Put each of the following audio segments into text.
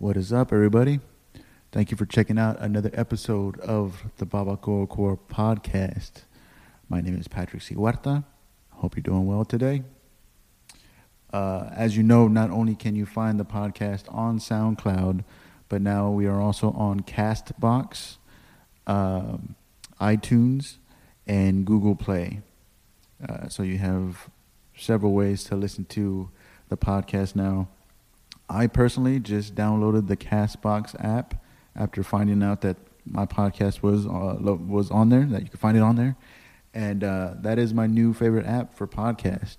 What is up, everybody? Thank you for checking out another episode of the Barbacoa Core podcast. My name is Patrick C. Huerta. Hope you're doing well today. Uh, as you know, not only can you find the podcast on SoundCloud, but now we are also on Castbox, um, iTunes, and Google Play. Uh, so you have several ways to listen to the podcast now. I personally just downloaded the Castbox app after finding out that my podcast was uh, was on there, that you could find it on there, and uh, that is my new favorite app for podcast.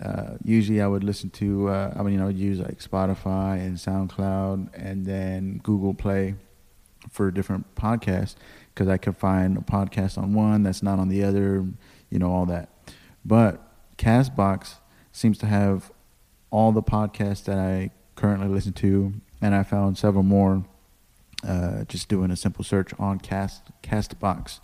Uh, usually, I would listen to, uh, I mean, I would use like Spotify and SoundCloud, and then Google Play for different podcasts because I could find a podcast on one that's not on the other, you know, all that. But Castbox seems to have all the podcasts that I currently listen to, and I found several more uh, just doing a simple search on Cast Castbox.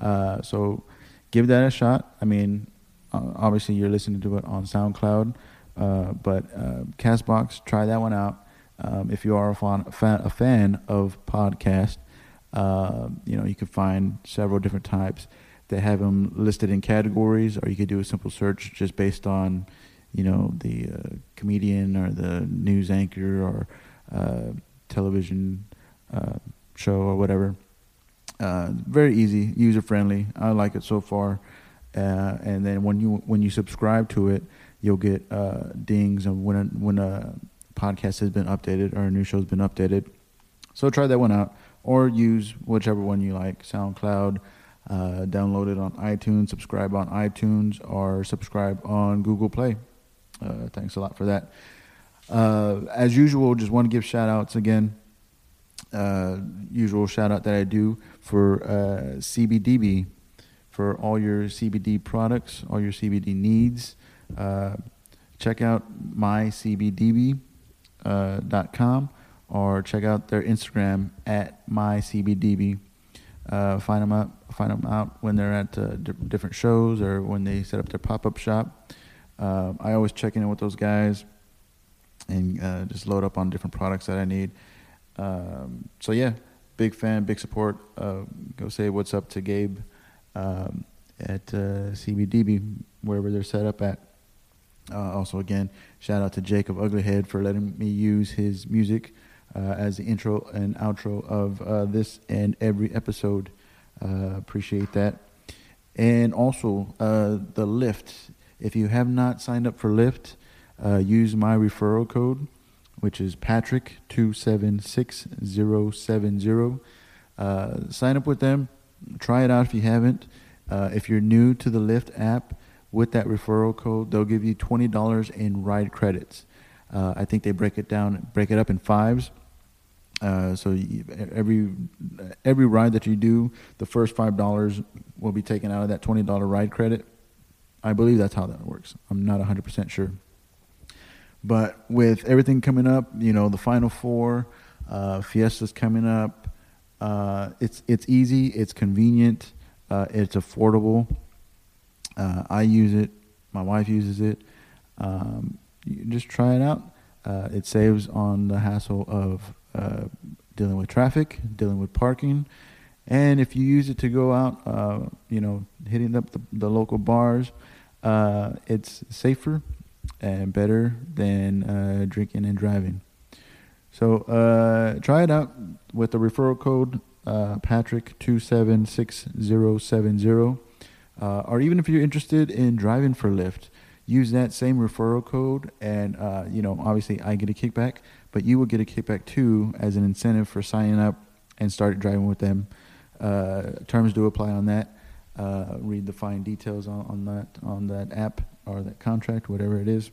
Uh, so give that a shot. I mean, obviously you're listening to it on SoundCloud, uh, but uh, Castbox, try that one out. Um, if you are a fan, a fan of podcast, uh, you know you can find several different types. They have them listed in categories, or you could do a simple search just based on, you know, the comedian or the news anchor or television uh, show or whatever. Uh, very easy, user friendly. I like it so far. Uh, and then when you when you subscribe to it, you'll get uh, dings when a, when a podcast has been updated or a new show's been updated. So try that one out, or use whichever one you like. SoundCloud, uh, download it on iTunes, subscribe on iTunes, or subscribe on Google Play. Uh, thanks a lot for that. as usual, just want to give shout outs again uh, usual shout out that I do for uh, CBDB for all your CBD products, all your CBD needs. Uh, check out mycbdb.com uh, or check out their Instagram at mycbdb. Uh, find them out. Find them out when they're at uh, d- different shows or when they set up their pop up shop. Uh, I always check in with those guys and uh, just load up on different products that I need. Um, so yeah, big fan, big support. Uh, go say what's up to Gabe um, at uh, CBDB wherever they're set up at. Uh, also, again, shout out to Jacob Uglyhead for letting me use his music uh, as the intro and outro of this and every episode. Appreciate that. And also, the Lyft. If you have not signed up for Lyft, use my referral code which is Patrick two seven six zero seven zero. Uh, sign up with them. Try it out if you haven't. Uh, if you're new to the Lyft app, with that referral code, they'll give you twenty dollars in ride credits. Uh, I think they break it down, break it up in fives. Uh, so every every ride that you do, the first five dollars will be taken out of that twenty dollar ride credit. I believe that's how that works. I'm not hundred percent sure. But with everything coming up, you know, the Final Four, uh, Fiesta's coming up. Uh, it's it's easy, it's convenient, uh, it's affordable. Uh, I use it. My wife uses it. Um, just try it out. Uh, it saves on the hassle of uh, dealing with traffic, dealing with parking, and if you use it to go out, you know, hitting up the, the local bars, it's safer and better than uh, drinking and driving. So uh, try it out with the referral code uh, Patrick two seven six zero seven zero, uh, or even if you're interested in driving for Lyft, use that same referral code, and uh, you know obviously I get a kickback, but you will get a kickback too as an incentive for signing up and start driving with them. Uh, terms do apply on that. read the fine details on, on that on that app or that contract, whatever it is.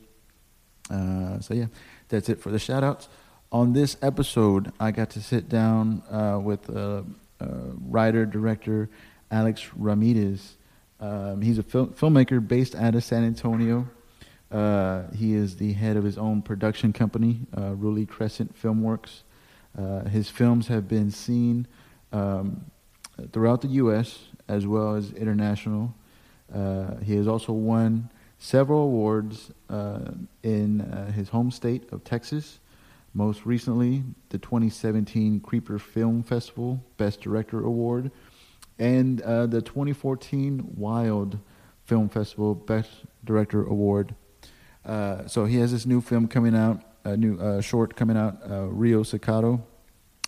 Uh, so yeah, that's it for the shout outs. On this episode, I got to sit down uh, with uh, uh writer director Alex Ramirez. Um, he's a fil- filmmaker based out of San Antonio. Uh, he is the head of his own production company, uh, Crescent Filmworks. Uh, his films have been seen um, throughout the U.S. as well as international. he has also won several awards uh, in uh, his home state of Texas, Most recently, the 2017 Creeper Film Festival Best Director Award, and uh, the 2014 Wild Film Festival Best Director Award. Uh, so he has this new film coming out, a new uh, short coming out, uh, Rio Sacato,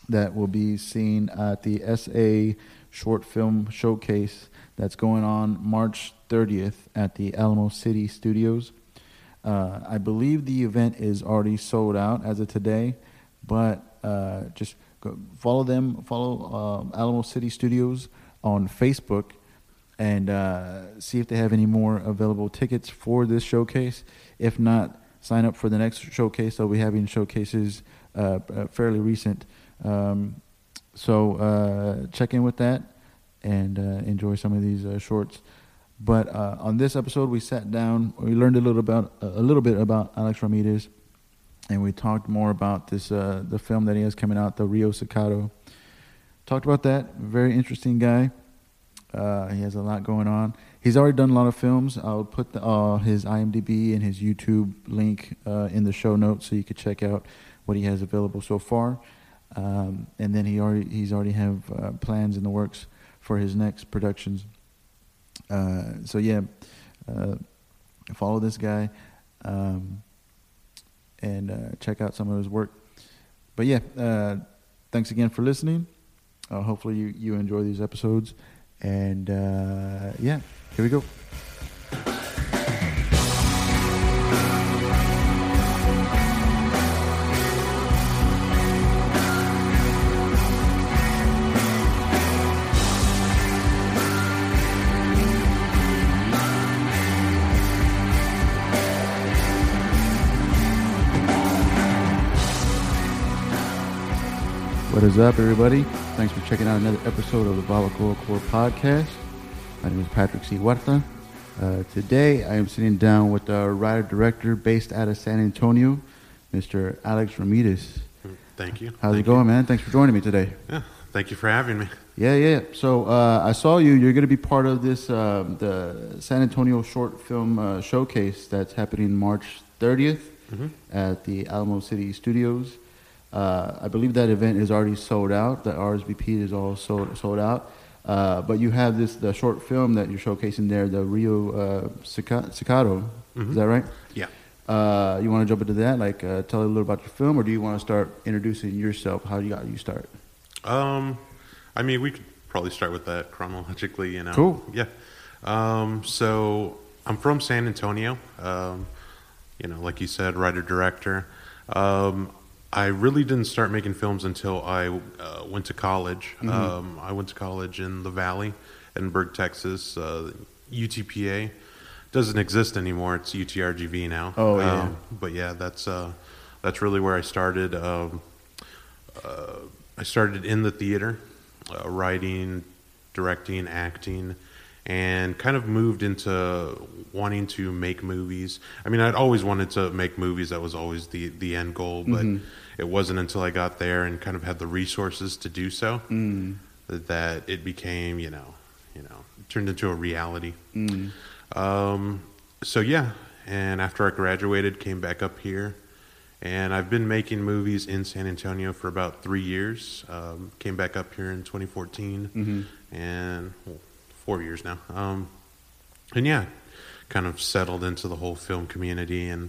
that will be seen at the SA Short Film Showcase that's going on March 30th at the Alamo City Studios. Uh, I believe the event is already sold out as of today, but uh, just go, follow them, follow um, Alamo City Studios on Facebook, and uh, see if they have any more available tickets for this showcase. If not, sign up for the next showcase. They'll be having showcases uh, uh, fairly recent. Um, so uh, check in with that and enjoy some of these shorts. But uh, on this episode, we sat down. We learned a little about a little bit about Alex Ramirez, and we talked more about this uh, the film that he has coming out, the Rio Sacato. Talked about that. Very interesting guy. Uh, he has a lot going on. He's already done a lot of films. I'll put the, uh, his IMDb and his YouTube link uh, in the show notes so you could check out what he has available so far. Um, and then he already he's already have uh, plans in the works for his next productions. Uh, so yeah, uh, follow this guy um, and uh, check out some of his work. But yeah, thanks again for listening. hopefully you, you enjoy these episodes. And yeah, here we go. Is up, everybody? Thanks for checking out another episode of the Barbacoa Core podcast. My name is Patrick C. Huerta. Uh, today, I am sitting down with our writer director based out of San Antonio, Mr. Alex Ramirez. Thank you. How's thank it going, you. man? Thanks for joining me today. Yeah, thank you for having me. Yeah, yeah. So uh, I saw you. You're going to be part of this uh, the San Antonio Short Film uh, Showcase that's happening March 30th mm-hmm. at the Alamo City Studios. Uh, I believe that event is already sold out. The RSVP is all sold sold out. Uh, but you have this the short film that you're showcasing there, the Rio uh, Sacato. Mm-hmm. Is that right? Yeah. Uh, you want to jump into that? Like, uh, tell a little about your film, or do you want to start introducing yourself? How do you got you start? Um, I mean, we could probably start with that chronologically. You know. Cool. Yeah. Um, so I'm from San Antonio. Um, you know, like you said, writer director. Um, I really didn't start making films until I uh, went to college. Mm-hmm. Um, I went to college in the Valley, Edinburg, Texas. Uh, UTPA doesn't exist anymore. It's UTRGV now. Oh yeah. Um, but yeah, that's uh, that's really where I started. Um, uh, I started in the theater, uh, writing, directing, acting, and kind of moved into wanting to make movies. I mean, I'd always wanted to make movies. That was always the the end goal, but mm-hmm. it wasn't until I got there and kind of had the resources to do so mm. that, it became, you know, you know, turned into a reality. Mm. Um, so yeah, and after I graduated, came back up here. And I've been making movies in San Antonio for about three years. Um, came back up here in 2014, mm-hmm. and well, four years now. Um, and yeah, kind of settled into the whole film community and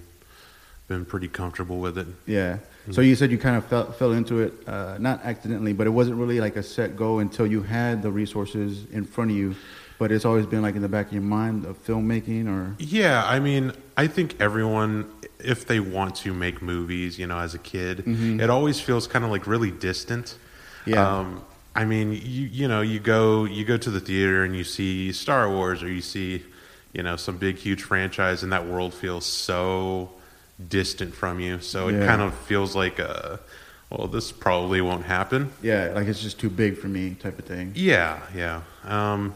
been pretty comfortable with it. Yeah. Mm-hmm. So you said you kind of fell, fell into it, uh, not accidentally, but it wasn't really like a set goal until you had the resources in front of you. But it's always been like in the back of your mind of filmmaking, or yeah. I mean, I think everyone, if they want to make movies, you know, as a kid, mm-hmm. it always feels kind of like really distant. Yeah. Um, I mean, you you know, you go you go to the theater and you see Star Wars or you see, you know, some big huge franchise, and that world feels so distant from you. So it yeah. kind of feels like a, well, this probably won't happen. Yeah, like it's just too big for me, type of thing. Yeah, yeah. Um,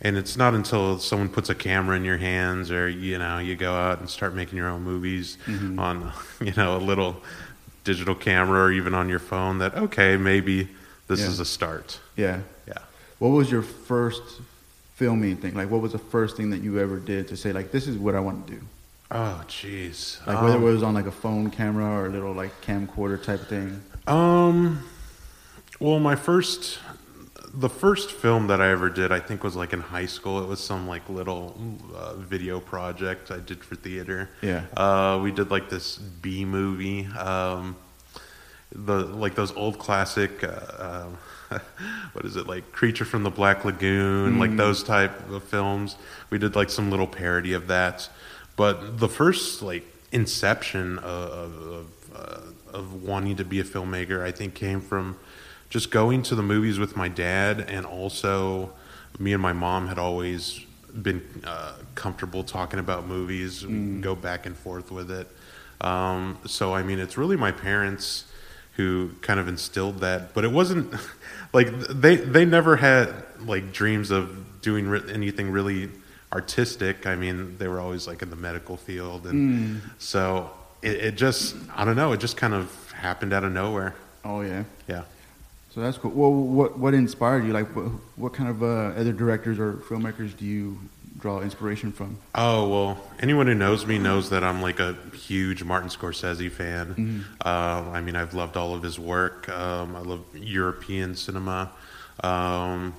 and it's not until someone puts a camera in your hands, or you know, you go out and start making your own movies mm-hmm. on, you know, a little digital camera or even on your phone that okay, maybe this yeah. is a start. Yeah. Yeah. What was your first filming thing? Like, what was the first thing that you ever did to say, like, this is what I want to do? Oh, jeez. Like whether it Um, was on like a phone camera or a little like camcorder type of thing. Um, well, my first, the first film that I ever did, I think was like in high school. It was some like little uh, video project I did for theater. Yeah. Uh, we did like this B movie. Um, the like those old classic. Uh, uh, what is it like? Creature from the Black Lagoon, like those type of films. We did like some little parody of that. But the first like inception of of, uh, of wanting to be a filmmaker, I think, came from just going to the movies with my dad, and also me and my mom had always been uh, comfortable talking about movies, and go back and forth with it. Um, so I mean, it's really my parents who kind of instilled that, but it wasn't like they they never had like dreams of doing re- anything really artistic. I mean, they were always like in the medical field, and so it, it just I don't know, it just kind of happened out of nowhere. Oh yeah. Yeah. So that's cool. Well, what what inspired you? Like, what, what kind of uh, other directors or filmmakers do you draw inspiration from? Oh well, anyone who knows me knows that I'm like a huge Martin Scorsese fan. Uh, I mean, I've loved all of his work. Um, I love European cinema. Um,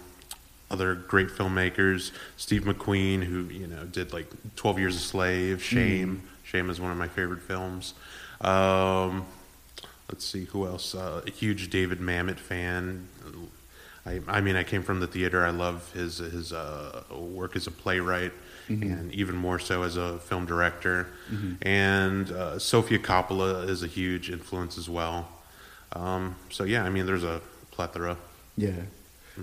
other great filmmakers, Steve McQueen, who you know did like Twelve Years a Slave, Shame. Shame is one of my favorite films. Um, let's see who else. Uh, a huge David Mamet fan. I, I mean, I came from the theater. I love his his uh, work as a playwright, and even more so as a film director. And uh, Sofia Coppola is a huge influence as well. Um, so yeah, I mean, there's a plethora. Yeah.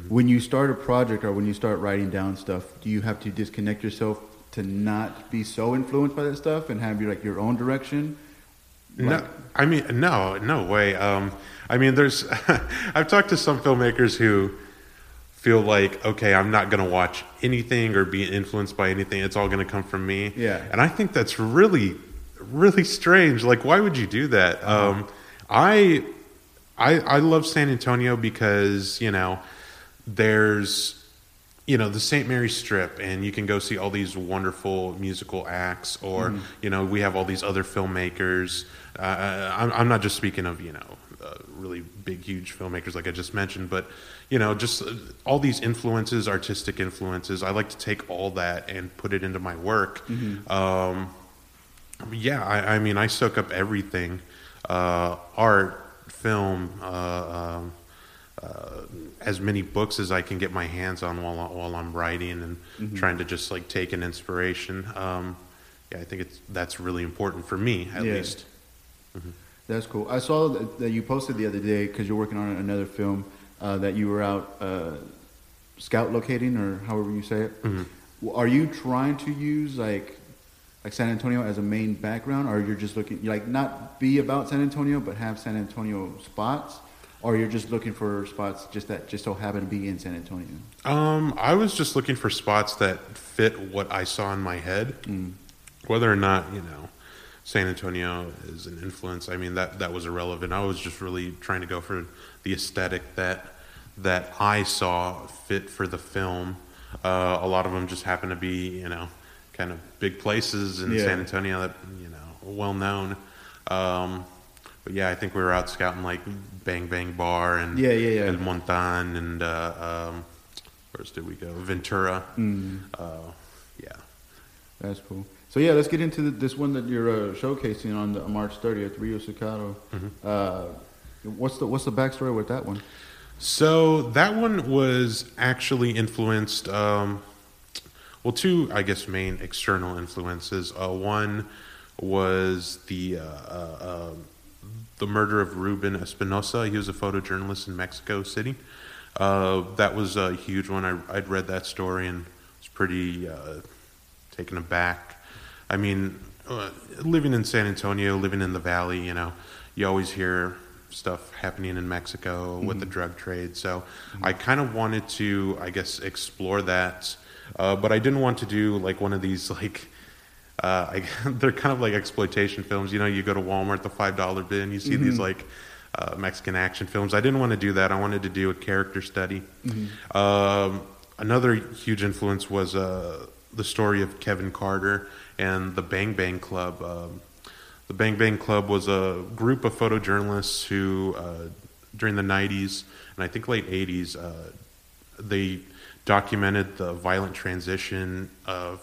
When you start a project or when you start writing down stuff, do you have to disconnect yourself to not be so influenced by that stuff and have your like your own direction? No, I mean, no, no way. Um, I mean, there's. I've talked to some filmmakers who feel like, okay, I'm not going to watch anything or be influenced by anything. It's all going to come from me. Yeah. And I think that's really, really strange. Like, why would you do that? Um, I, I, I love San Antonio because you know, there's you know the St. Mary's Strip, and you can go see all these wonderful musical acts, or you know we have all these other filmmakers. Uh, I'm, I'm not just speaking of you know uh, really big, huge filmmakers like I just mentioned, but you know just uh, all these influences, artistic influences. I like to take all that and put it into my work. Um, yeah, I, I mean I soak up everything, uh, art, film. Uh, um, uh, as many books as I can get my hands on while while I'm writing and trying to just like take an inspiration. Um, yeah, I think it's that's really important for me at Yeah. least. That's cool. I saw that, that you posted the other day because you're working on another film uh, that you were out uh, scout locating or however you say it. Mhm. Are you trying to use like like San Antonio as a main background, or you're just looking like not be about San Antonio but have San Antonio spots, or you're just looking for spots just that just so happen to be in San Antonio? Um, I was just looking for spots that fit what I saw in my head, whether or not you know San Antonio is an influence. I mean that that was irrelevant. I was just really trying to go for the aesthetic that that I saw fit for the film. Uh, a lot of them just happen to be you know kind of big places in Yeah. San Antonio that you know well known. Um, but yeah, I think we were out scouting like Bang Bang Bar and Yeah, yeah, yeah. El Montan and uh, um, where else did we go? Ventura. Mm. Uh, yeah. That's cool. So yeah, let's get into the, this one that you're uh, showcasing on the, March 30th, Rio Cicado. Uh, what's the what's the backstory with that one? So that one was actually influenced. Um, well, two, I guess, main external influences. Uh, one was the uh, uh, um the murder of Ruben Espinosa. He was a photojournalist in Mexico City. Uh, that was a huge one. I, I'd read that story and was pretty uh, taken aback. I mean, uh, living in San Antonio, living in the valley, you know, you always hear stuff happening in Mexico with the drug trade. So I kind of wanted to, I guess, explore that, uh, but I didn't want to do like one of these like. Uh, I, they're kind of like exploitation films. You know, you go to Walmart, the five dollar bin, you see these like uh, Mexican action films. I didn't want to do that. I wanted to do a character study. Um, another huge influence was uh, the story of Kevin Carter and the Bang Bang Club. Um, the Bang Bang Club was a group of photojournalists who, uh, during the 90s and I think late 80s, uh, they documented the violent transition of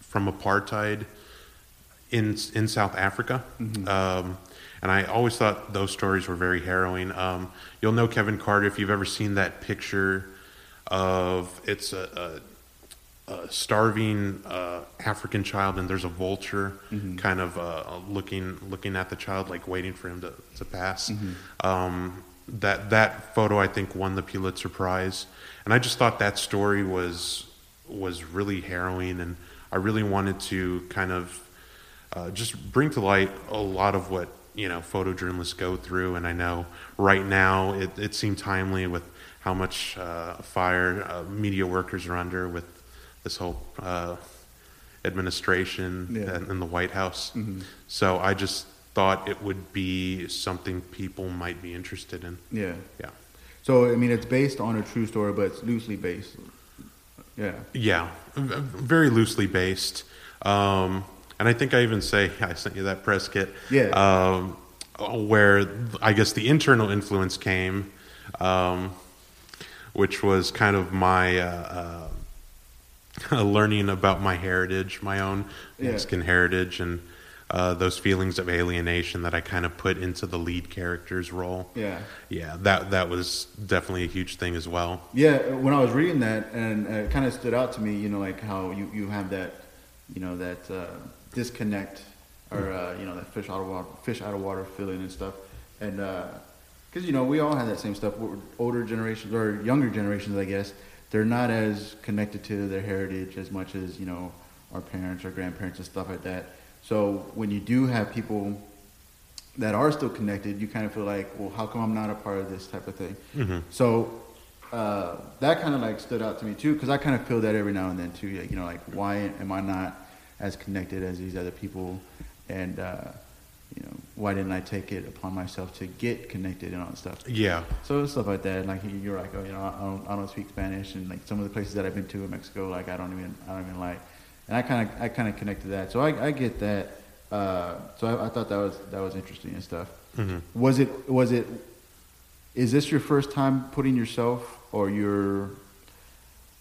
from apartheid in in South Africa. Um, and I always thought those stories were very harrowing. Um, you'll know Kevin Carter if you've ever seen that picture of it's a, a, a starving uh, African child, and there's a vulture kind of uh, looking looking at the child, like waiting for him to to pass. Um, that that photo, I think, won the Pulitzer Prize, and I just thought that story was was really harrowing, and I really wanted to kind of uh, just bring to light a lot of what you know photojournalists go through and i know right now it, it seemed timely with how much uh, fire uh, media workers are under with this whole uh, administration Yeah. and, and the white house so i just thought it would be something people might be interested in Yeah. yeah So I mean, it's based on a true story, but it's loosely based. Yeah. Yeah, very loosely based. Um, and I think I even say I sent you that press kit. Yeah. Um, where I guess the internal influence came, um, which was kind of my uh, uh, learning about my heritage, my own Yeah. Mexican heritage, and uh, those feelings of alienation that I kind of put into the lead character's role. Yeah. Yeah, that that was definitely a huge thing as well. Yeah, when I was reading that, and uh, it kind of stood out to me, you know, like how you, you have that, you know, that uh, disconnect, or uh, you know, that fish out of water, fish out of water feeling and stuff, and because you know we all have that same stuff. We're- Older generations or younger generations, I guess, they're not as connected to their heritage as much as you know our parents or grandparents and stuff like that. So when you do have people that are still connected, you kind of feel like, well, how come I'm not a part of this type of thing? Mhm. So uh, that kind of like stood out to me too, because I kind of feel that every now and then too. like, You know, like why am I not as connected as these other people, and uh, you know, why didn't I take it upon myself to get connected and all that stuff? Yeah, So stuff like that. Like you- you're like, oh, you know, I don't, I don't speak Spanish, and like some of the places that I've been to in Mexico, like I don't even, I don't even like, and I kind of, I kind of connect to that. So I, I get that. Uh, so I, I thought that was that was interesting and stuff. Mhm. Was it, was it, is this your first time putting yourself or your,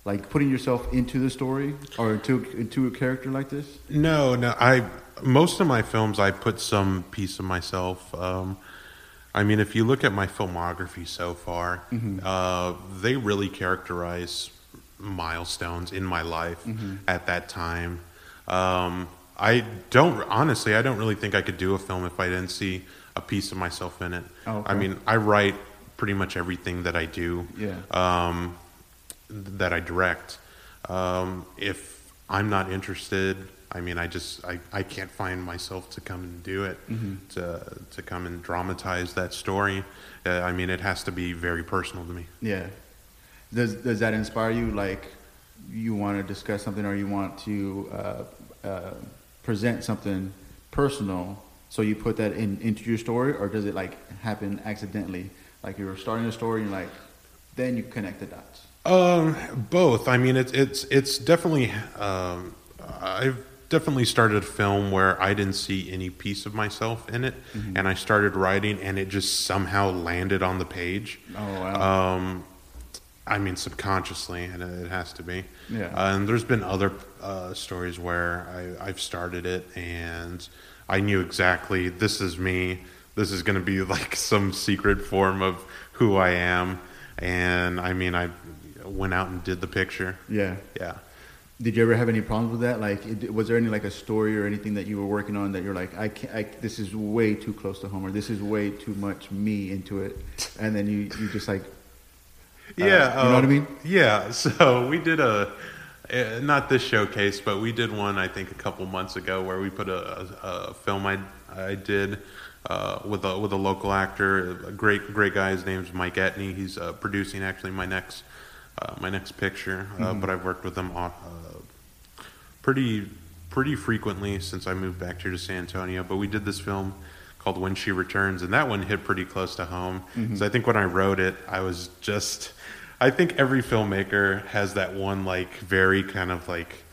like putting yourself into the story or into into a character like this? No, no. I most of my films I put some piece of myself. Um, I mean, if you look at my filmography so far, uh, they really characterize milestones in my life at that time. Um, I don't honestly. I don't really think I could do a film if I didn't see a piece of myself in it. Oh, okay. I mean, I write pretty much everything that I do Yeah. um, that I direct. Um, if I'm not interested, I mean, I just I, I can't find myself to come and do it to to come and dramatize that story. Uh, I mean, it has to be very personal to me. Yeah. Does does that inspire you? Like, you want to discuss something, or you want to uh, uh, present something personal, so you put that in into your story, or does it like happen accidentally? Like you're starting a story, and like then you connect the dots. Um, both. I mean, it's it's it's definitely. Um, I've definitely started a film where I didn't see any piece of myself in it, and I started writing, and it just somehow landed on the page. Oh wow. Um, I mean, subconsciously, and it has to be. Yeah. Uh, and there's been other uh, stories where I, I've started it, and I knew exactly this is me. This is going to be like some secret form of who I am. And I mean, I went out and did the picture. yeah. Yeah. Did you ever have any problems with that? Like, it, was there any like a story or anything that you were working on that you're like, I can't, I, this is way too close to home, or this is way too much me into it, and then you you just like, Yeah, you know what I um, mean? Yeah, so we did a uh, not this showcase, but we did one I think a couple months ago where we put a, a, a film I I did uh, with a with a local actor, a great great guy. His name's Mike Etney. He's uh, producing actually my next uh, my next picture, uh, but I've worked with him uh, pretty pretty frequently since I moved back here to San Antonio. But we did this film called When She Returns, and that one hit pretty close to home. So I think when I wrote it, I was just I think every filmmaker has that one like very kind of like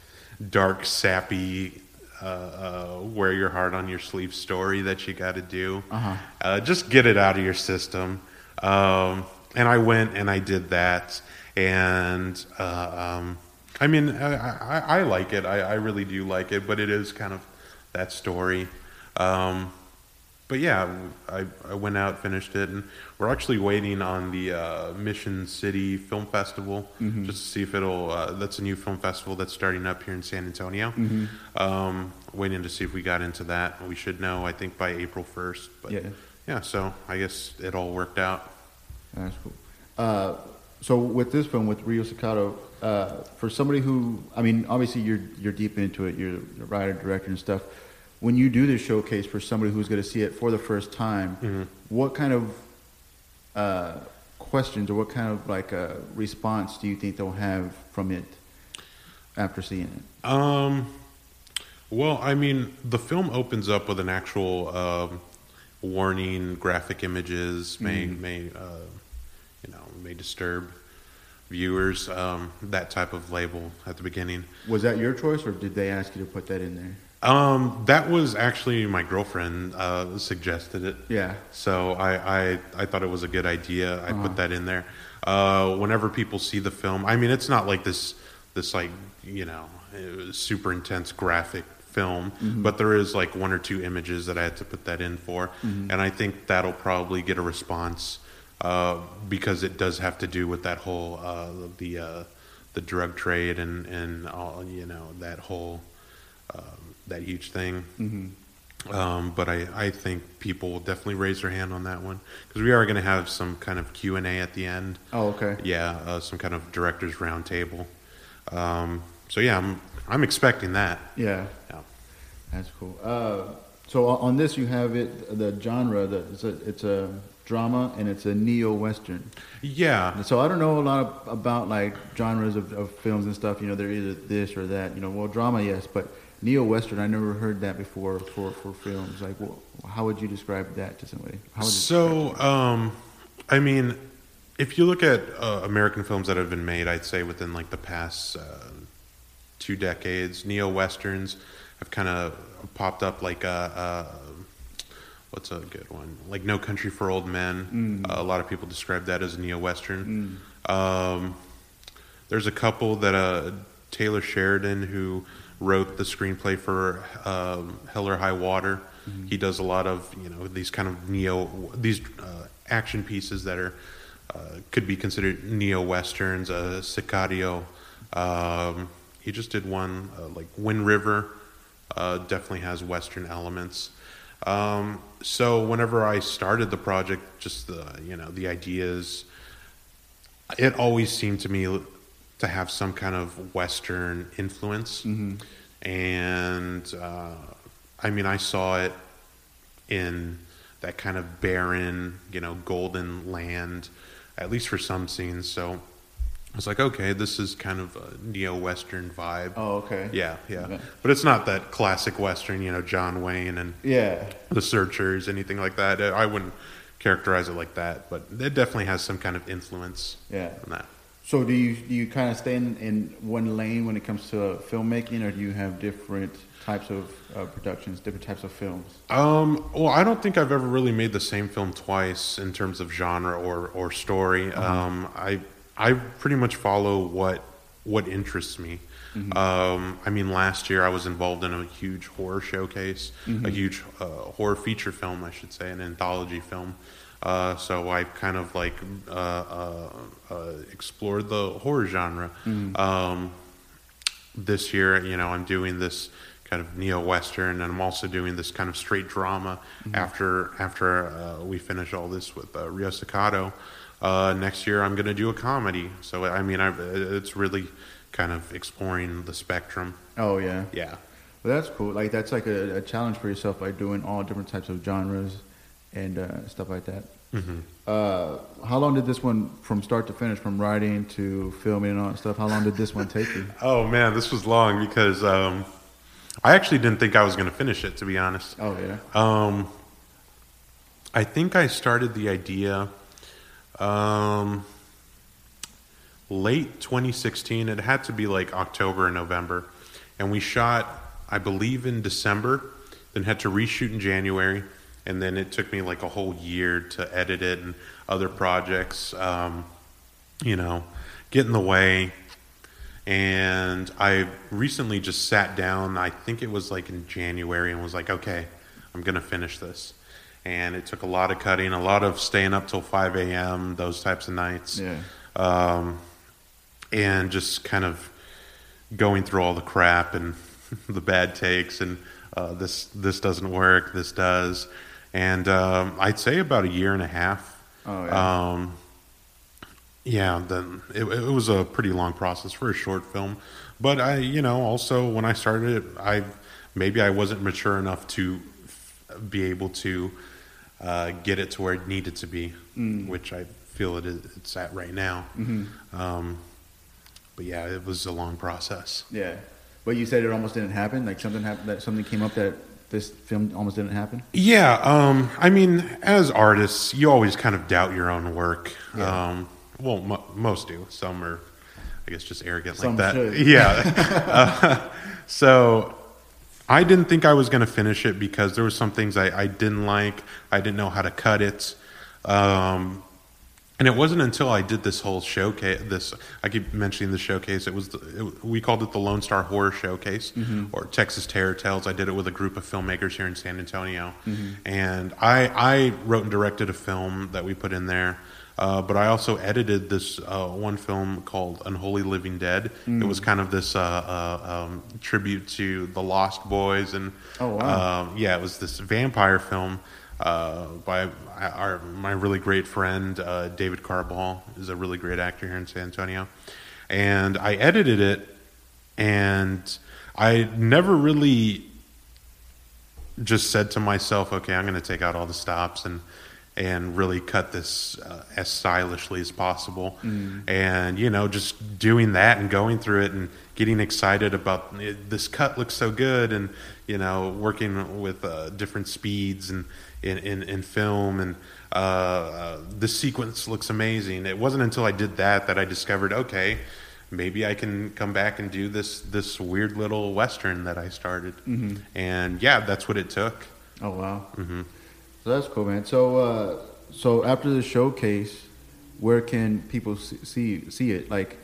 dark sappy uh, uh, wear your heart on your sleeve story that you got to do. Uh-huh. Uh, just get it out of your system. Um, and I went and I did that, and uh, um, I mean, I, I, I like it. I, I really do like it, but it is kind of that story. Um, but yeah, I, I went out, finished it, and we're actually waiting on the uh, Mission City Film Festival Mm-hmm. just to see if it'll. Uh, that's a new film festival that's starting up here in San Antonio. Mm-hmm. Um, waiting to see if we got into that. We should know, I think, by April first. But Yeah. yeah, so I guess it all worked out. That's cool. Uh, so with this film, with Rio Sacato, uh, for somebody who, I mean, obviously you're you're deep into it. You're a writer, director, and stuff. When you do this showcase for somebody who's going to see it for the first time, Mm-hmm. what kind of uh, questions or what kind of like uh, response do you think they'll have from it after seeing it? Um, well, I mean, the film opens up with an actual um, warning: graphic images may may uh, you know may disturb viewers. Um, that type of label at the beginning. Was that your choice, or did they ask you to put that in there? Um, that was actually my girlfriend uh, suggested it. Yeah. So I, I, I thought it was a good idea. I Uh-huh. put that in there. Uh, whenever people see the film, I mean, it's not like this, this like you know, uh, super intense graphic film, but there is like one or two images that I had to put that in for, and I think that'll probably get a response uh, because it does have to do with that whole uh, the uh, the drug trade and and all you know that whole um, that huge thing. Mm-hmm. Um, but I, I think people will definitely raise their hand on that one because we are going to have some kind of Q and A at the end. Oh, okay. Yeah, uh, some kind of directors roundtable. Um, so yeah, I'm I'm expecting that. Yeah. Yeah. That's cool. Uh, so on this, you have it the genre. The, it's a it's a drama and it's a neo western. Yeah. So I don't know a lot of, about like genres of, of films and stuff. You know, they're either this or that. You know, well, drama, yes, but neo western, I never heard that before for for films. Like, well, how would you describe that to somebody? How would you So, um, I mean, if you look at uh, American films that have been made, I'd say within like the past uh, two decades, neo westerns have kind of popped up. Like, a, uh, what's a good one? Like No Country for Old Men. Uh, a lot of people describe that as a neo western. Um, there's a couple that uh, Taylor Sheridan, who wrote the screenplay for um, Hell or High Water, he does a lot of you know these kind of neo these uh, action pieces that are uh, could be considered neo westerns. Uh, Sicario. Um, he just did one uh, like Wind River. Uh, definitely has western elements. Um, so whenever I started the project, just the you know the ideas it always seemed to me to have some kind of Western influence. And uh, I mean, I saw it in that kind of barren, you know, golden land, at least for some scenes. So I was like, okay, this is kind of a neo Western vibe. Oh, okay. Yeah, yeah. Okay. But it's not that classic Western, you know, John Wayne and Yeah. the searchers, anything like that. I wouldn't characterize it like that, but it definitely has some kind of influence Yeah. from that. So do you do you kind of stay in, in one lane when it comes to filmmaking, or do you have different types of uh, productions, different types of films? Um, well, I don't think I've ever really made the same film twice in terms of genre or, or story. Um, I I pretty much follow what what interests me. Um, I mean, last year I was involved in a huge horror showcase, a huge uh, horror feature film, I should say, an anthology film. Uh, so I kind of like uh, uh, uh, explored the horror genre. Um, this year, you know, I'm doing this kind of neo western, and I'm also doing this kind of straight drama. After after uh, we finish all this with uh, Rio Staccato, uh, next year I'm going to do a comedy. So I mean, I, it's really kind of exploring the spectrum. Oh yeah. Yeah. Well, that's cool. Like that's like a, a challenge for yourself by doing all different types of genres and uh, stuff like that. hmm Uh, how long did this one, from start to finish, from writing to filming and all that stuff? How long did this one take you? Oh man, this was long because um, I actually didn't think I was going to finish it. To be honest. Oh yeah. Um, I think I started the idea um, late 2016. It had to be like October or November, and we shot I believe, in December. Then had to reshoot in January, and then it took me like a whole year to edit it and other projects. Um, you know, get in the way. And I recently just sat down. I think it was like in January, and was like, okay, I'm gonna finish this. And it took a lot of cutting, a lot of staying up till 5 a.m. Those types of nights Yeah. um, and just kind of going through all the crap and the bad takes and uh, this this doesn't work, this does, and um, I'd say about a year and a half. Oh, yeah. Um, yeah, then it, it was a pretty long process for a short film, but I, you know, also when I started it, I maybe I wasn't mature enough to f- be able to uh, get it to where it needed to be, Mm. which I feel it is, it's at right now. hmm Um, but yeah, it was a long process. Yeah. But you said it almost didn't happen. Like something happened. That something came up that this film almost didn't happen. Yeah, um, I mean, as artists, you always kind of doubt your own work. Yeah. Um, well, mo- most do. Some are, I guess, just arrogant Some like that. should. Yeah. uh, so I didn't think I was going to finish it because there were some things I, I didn't like. I didn't know how to cut it. Um, and it wasn't until I did this whole showcase. This I keep mentioning the showcase. It was the, it, we called it the Lone Star Horror Showcase or Texas Terror Tales. I did it with a group of filmmakers here in San Antonio, and I I wrote and directed a film that we put in there. Uh, but I also edited this uh, one film called Unholy Living Dead. It was kind of this uh, uh, um, tribute to the Lost Boys, and Oh, wow. um, yeah, it was this vampire film uh, by our my really great friend uh, David Carball is a really great actor here in San Antonio, and I edited it, and I never really just said to myself, okay, I'm going to take out all the stops and and really cut this uh, as stylishly as possible. And you know, just doing that and going through it and getting excited about "It- this cut looks so good, and you know, working with uh, different speeds and in in, in film and. Uh, uh, this sequence looks amazing. It wasn't until I did that that I discovered, okay, maybe I can come back and do this this weird little western that I started. Mhm. And yeah, that's what it took. Oh wow. hmm So that's cool, man. So uh, so after the showcase, where can people see see, it? Like,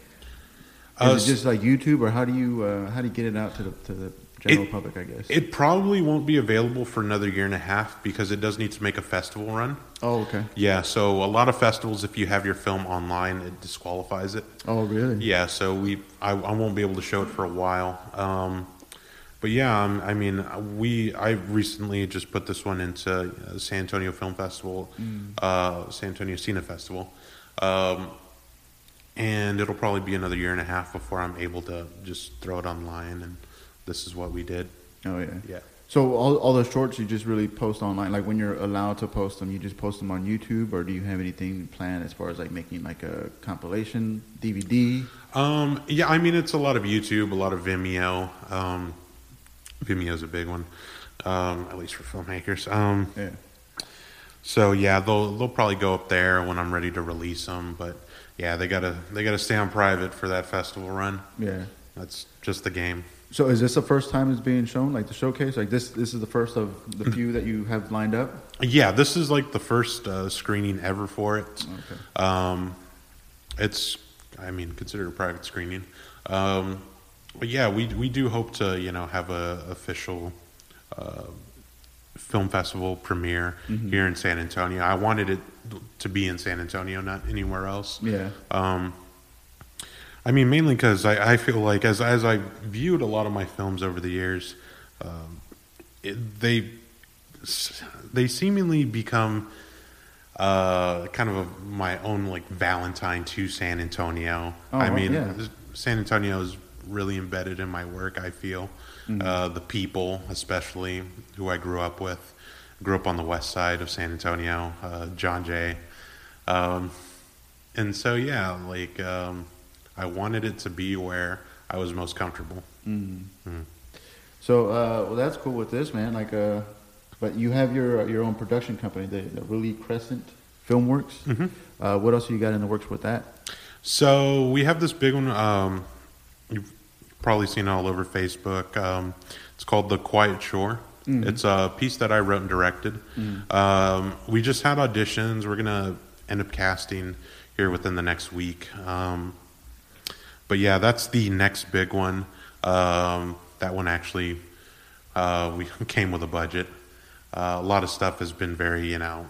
is Uh, it just like YouTube, or how do you uh, how do you get it out to the to the general It- public? I guess. It probably won't be available for another year and a half because it does need to make a festival run. oh, okay. Yeah, so a lot of festivals, if you have your film online, it disqualifies it. Oh, really? Yeah, so we I, I won't be able to show it for a while. Um, but yeah, um, I mean, we I recently just put this one into uh, San Antonio Film Festival, uh, San Antonio Cine Festival, um, and it'll probably be another year and a half before I'm able to just throw it online. And this is what we did. Oh, yeah. Yeah. So all all the shorts you just really post online. Like when you're allowed to post them, you just post them on YouTube, or do you have anything planned as far as like making like a compilation DVD? Um, yeah, I mean, it's a lot of YouTube, a lot of Vimeo. Um, Vimeo's a big one, um, at least for filmmakers. Um, Yeah. so yeah, they'll they'll probably go up there when I'm ready to release them. But yeah, they gotta they gotta stay on private for that festival run. Yeah. That's just the game. So is this the first time it's being shown, like the showcase? Like this, this is the first of the few that you have lined up. Yeah, this is like the first uh, screening ever for it. Okay. Um, it's, I mean, considered a private screening. Um, but yeah, we we do hope to you know have a official uh, film festival premiere Mhm. here in San Antonio. I wanted it to be in San Antonio, not anywhere else. Yeah. Um, I mean, mainly because I, I feel like as as I viewed a lot of my films over the years, um, it, they they seemingly become uh, kind of a, my own like Valentine to San Antonio. Oh, I mean, yeah. San Antonio is really embedded in my work. I feel Mhm. uh, the people, especially who I grew up with, grew up on the west side of San Antonio. Uh, John Jay. Um, and so yeah, like um, I wanted it to be where I was most comfortable. Mm. Mhm. So, uh, well, that's cool with this, man. Like, uh, but you have your your own production company, the, the Really Crescent Filmworks. Mhm. Uh, what else have you got in the works with that? So we have this big one. Um, probably seen it all over Facebook. Um, It's called The Quiet Shore. It's a piece that I wrote and directed. Um, we just had auditions. We're gonna end up casting here within the next week. Um, but yeah, that's the next big one. Um, that one actually uh, we came with a budget. Uh, a lot of stuff has been very, you know,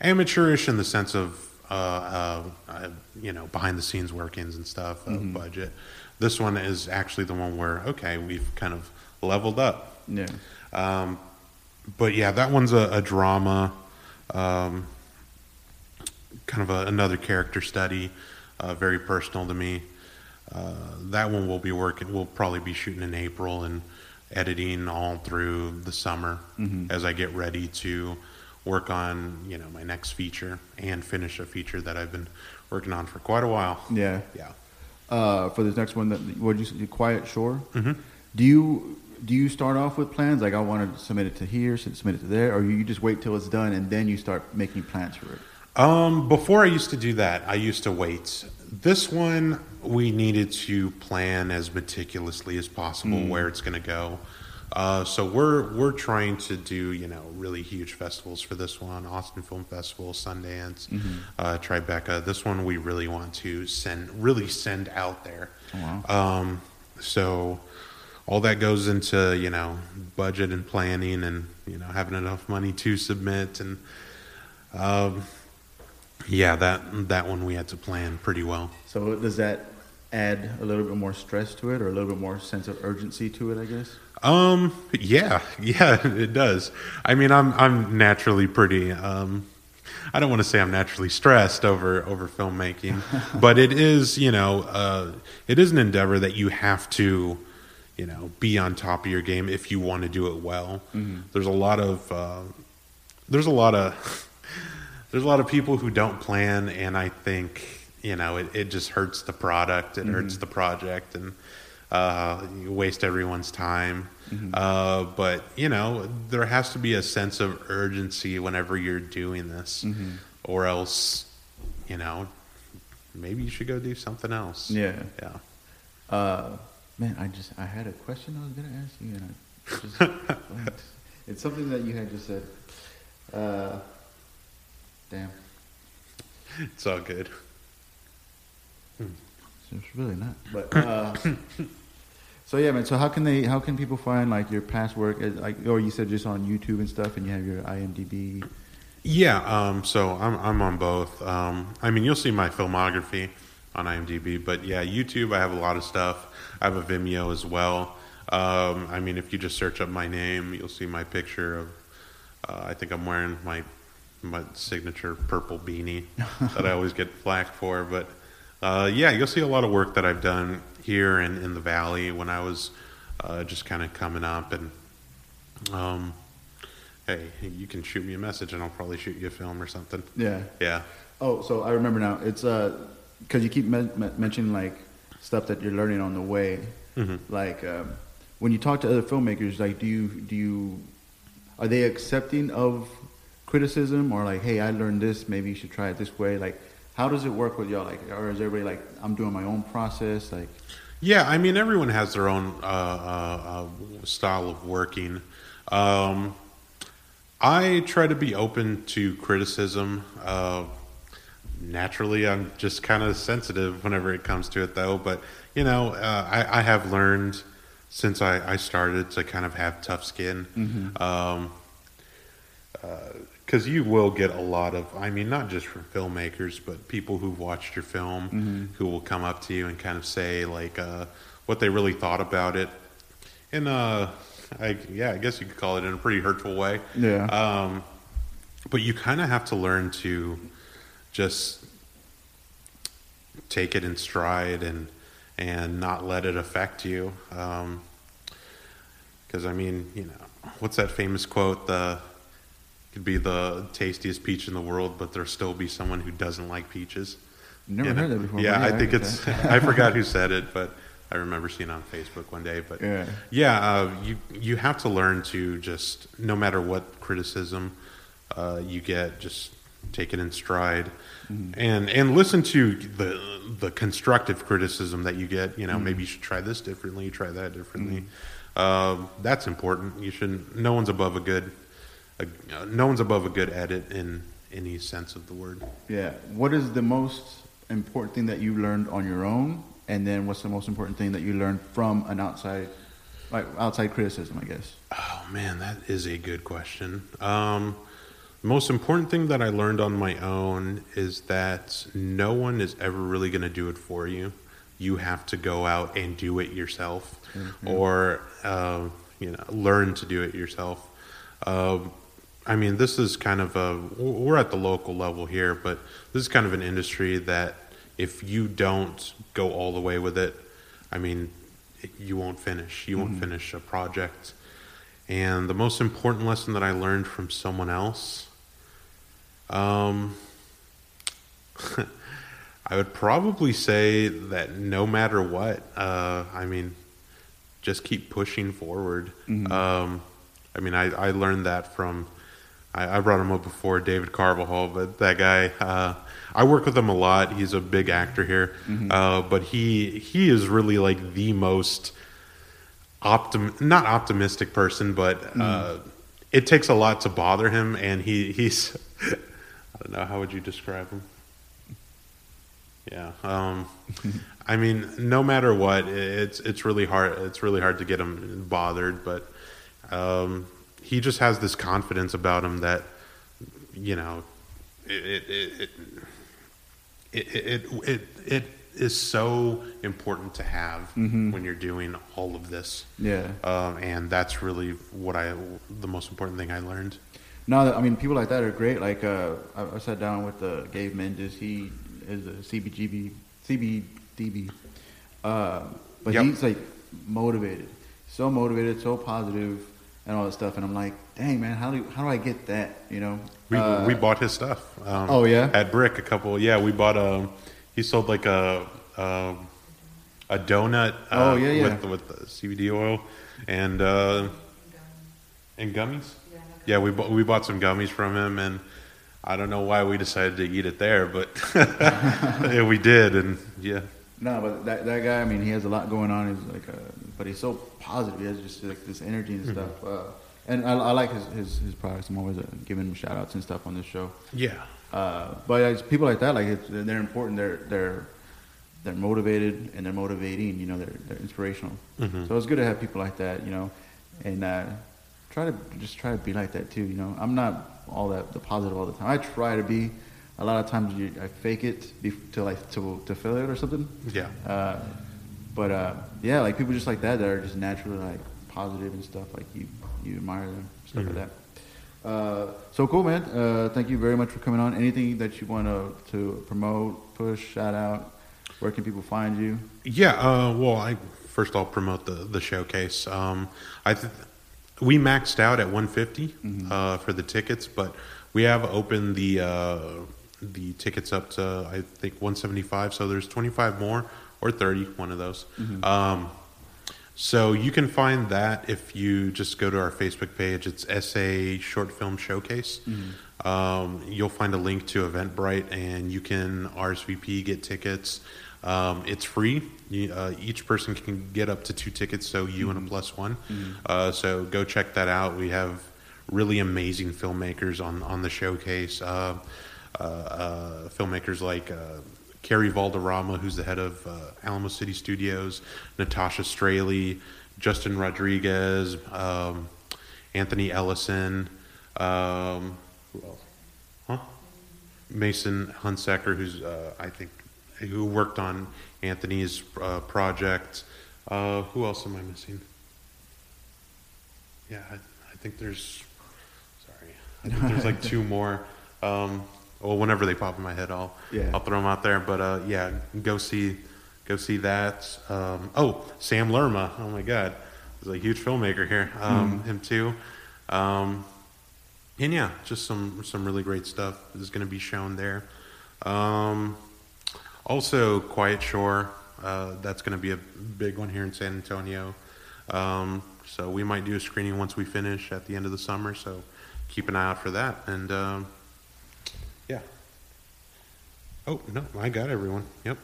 amateurish in the sense of, uh, uh, uh, you know, behind the scenes workings and stuff, uh, budget. This one is actually the one where, okay, we've kind of leveled up. Yeah. Um, but yeah, that one's a, a drama, um, kind of a, another character study, uh, very personal to me. Uh, that one we'll be working. We'll probably be shooting in April and editing all through the summer as I get ready to work on you know my next feature and finish a feature that I've been working on for quite a while. Yeah. Yeah. Uh, for this next one, that what did you say? Quiet Shore. Mm-hmm. Do you do you start off with plans like I want to submit it to here, submit it to there, or you just wait till it's done and then you start making plans for it? Um, before I used to do that, I used to wait. This one, we needed to plan as meticulously as possible where it's going to go. Uh, so we're we're trying to do you know really huge festivals for this one: Austin Film Festival, Sundance, uh, Tribeca. This one we really want to send really send out there. wow. Um, so all that goes into you know budget and planning and you know having enough money to submit and um, yeah that that one we had to plan pretty well. So does that add a little bit more stress to it, or a little bit more sense of urgency to it? I guess. Um, yeah, yeah, it does. I mean, I'm I'm naturally pretty. Um, I don't want to say I'm naturally stressed over over filmmaking, but it is, you know, uh, it is an endeavor that you have to, you know, be on top of your game if you want to do it well. There's a lot of uh, there's a lot of there's a lot of people who don't plan, and I think you know it, it just hurts the product, it hurts the project, and uh, waste everyone's time. Uh, but you know there has to be a sense of urgency whenever you're doing this, or else you know maybe you should go do something else. Yeah. yeah. Uh, man, I just I had a question I was gonna ask you, and I just. It's something that you had just said. Uh, damn, It's all good. it's really not. But uh, so yeah, man. So how can they? How can people find like your past work? As, like, or you said just on YouTube and stuff, and you have your IMDb. Yeah, um, so I'm I'm on both. Um, I mean, you'll see my filmography on IMDb, but yeah, YouTube. I have a lot of stuff. I have a Vimeo as well. Um, I mean, if you just search up my name, you'll see my picture of. Uh, I think I'm wearing my my signature purple beanie that I always get flack for, but uh, yeah, you'll see a lot of work that I've done here and in the valley when I was uh, just kind of coming up and. Um, hey, you can shoot me a message and I'll probably shoot you a film or something. Yeah. Yeah. Oh, so I remember now. It's uh, because you keep men- men- mentioning like stuff that you're learning on the way. Mhm. Like um, when you talk to other filmmakers, like do you do you are they accepting of criticism or like, hey, I learned this, maybe you should try it this way? Like, how does it work with y'all? Like, or is everybody like, I'm doing my own process? Like, Yeah, I mean, everyone has their own uh, uh, uh, style of working. Um, I try to be open to criticism. Uh, naturally, I'm just kind of sensitive whenever it comes to it, though. But, you know, uh, I, I have learned since I, I started to kind of have tough skin. Um, because you will get a lot of i mean not just from filmmakers but people who've watched your film who will come up to you and kind of say like uh, what they really thought about it in a I, yeah i guess you could call it in a pretty hurtful way. Yeah. um, but you kind of have to learn to just take it in stride and and not let it affect you. Because i mean you know what's that famous quote the could be the tastiest peach in the world, but there'll still be someone who doesn't like peaches. never heard that before. Yeah, but I think it's. I forgot who said it, but I remember seeing it on Facebook one day. But Yeah. yeah, uh, you you have to learn to just no matter what criticism uh, you get, just take it in stride, Mm-hmm. and and listen to the the constructive criticism that you get. You know, Mm-hmm. maybe you should try this differently, try that differently. Um, that's important. You shouldn't. No one's above a good. A, no one's above a good edit in any sense of the word. Yeah. What is the most important thing that you learned on your own, and then what's the most important thing that you learned from an outside, like outside criticism, I guess. Oh man, that is a good question. Um, most important thing that I learned on my own is that no one is ever really going to do it for you. You have to go out and do it yourself, Mhm. or uh, you know, learn to do it yourself. Um I mean, this is kind of a we're at the local level here, but this is kind of an industry that if you don't go all the way with it, I mean, you won't finish. You won't Mhm. finish a project. And the most important lesson that I learned from someone else, um, I would probably say that no matter what, uh, I mean, just keep pushing forward. Mhm. Um, I mean, I, I learned that from, I, I brought him up before, David Carvajal, but that guy, uh, I work with him a lot. He's a big actor here, Mhm. uh, but he he is really like the most optim not optimistic person, but uh, it takes a lot to bother him, and he he's I don't know how would you describe him. Yeah, um, I mean, no matter what, it's it's really hard. It's really hard to get him bothered, but um, he just has this confidence about him that you know it it it it it, it, it is so important to have Mhm. when you're doing all of this, Yeah. um, and that's really what I the most important thing I learned. No, I mean people like that are great. Like uh, I, I sat down with uh, Gabe Mendes. He is a CBGB, CBDB, uh, but Yep. he's like motivated, so motivated, so positive, and all that stuff. And I'm like, dang man, how do how do I get that? You know, We Uh, we bought his stuff. Um, Oh, yeah? at Brick a couple. Yeah, we bought um He sold like a um, a donut. Uh, Oh, yeah, yeah. With with the CBD oil and uh, and gummies. Yeah, we bought, we bought some gummies from him, and I don't know why we decided to eat it there, but yeah, we did, and yeah, No, but that that guy, I mean, he has a lot going on. He's like, a, but he's so positive. He has just like this energy and stuff. Uh, and I, I like his, his his products. I'm always uh, giving him shout outs and stuff on this show. yeah, Uh, but people like that, like it's, they're important. They're they're they're motivated and they're motivating. You know, they're they're inspirational. Mhm. So it's good to have people like that. You know, and uh, try to just try to be like that too. You know, I'm not all that the positive all the time. I try to be. A lot of times you, I fake it to like to to fill it or something. yeah. But uh, yeah, like people just like that that are just naturally like positive and stuff. Like you, you admire them, stuff Mhm. like that. Uh, so cool, man. Uh, thank you very much for coming on. Anything that you want to to promote, push, shout out? Where can people find you? Yeah, uh, well, I first I'll promote the the showcase. Um, I th- we maxed out at 150 Mhm. uh, for the tickets, but we have opened the uh, the tickets up to I think 175. So there's 25 more or 30, one of those. Mhm. Um, so you can find that if you just go to our Facebook page. It's SA Short Film Showcase. Um, you'll find a link to Eventbrite, and you can RSVP, get tickets. Um, it's free. You, uh, each person can get up to two tickets, so you and a plus one. Uh, so go check that out. We have really amazing filmmakers on on the showcase. Uh, uh, uh, filmmakers like. Carrie Valderrama, who's the head of uh, Alamo City Studios, Natasha Straley, Justin Rodriguez, um, Anthony Ellison, um, who else? Huh? Mason Hunsaker, who's uh, I think who worked on Anthony's uh, project. Uh, who else am I missing? Yeah, I, I think there's. Sorry, I think there's like two more. Um, well, whenever they pop in my head, I'll Yeah. I'll throw them out there. But uh, yeah, go see go see that. Um, oh, Sam Lerma. Oh my God, he's a huge filmmaker here. Um, Him too. Um, and yeah, just some some really great stuff is going to be shown there. Um, also, Quiet Shore. Uh, that's going to be a big one here in San Antonio. Um, so we might do a screening once we finish at the end of the summer. So keep an eye out for that. And um, yeah. Oh no, I got everyone. Yep.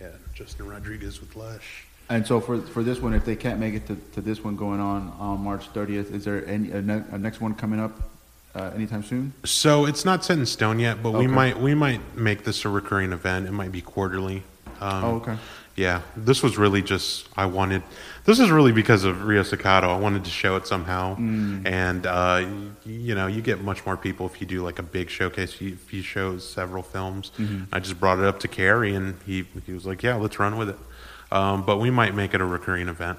Yeah, Justin Rodriguez with Lush. And so for for this one, if they can't make it to, to this one going on on March 30th, is there any a, ne- a next one coming up uh, anytime soon? So it's not set in stone yet, but we might we might make this a recurring event. It might be quarterly. Um, Oh, okay. Yeah, this was really just I wanted. This is really because of Rio Staccato. I wanted to show it somehow, Mm. and uh, you know, you get much more people if you do like a big showcase. If you show several films, Mm-hmm. I just brought it up to Carrie, and he he was like, "Yeah, let's run with it." Um, but we might make it a recurring event.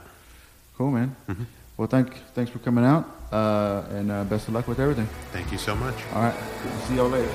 Cool, man. Mm-hmm. Well, thank thanks for coming out, uh, and uh, best of luck with everything. Thank you so much. All right, see y'all later.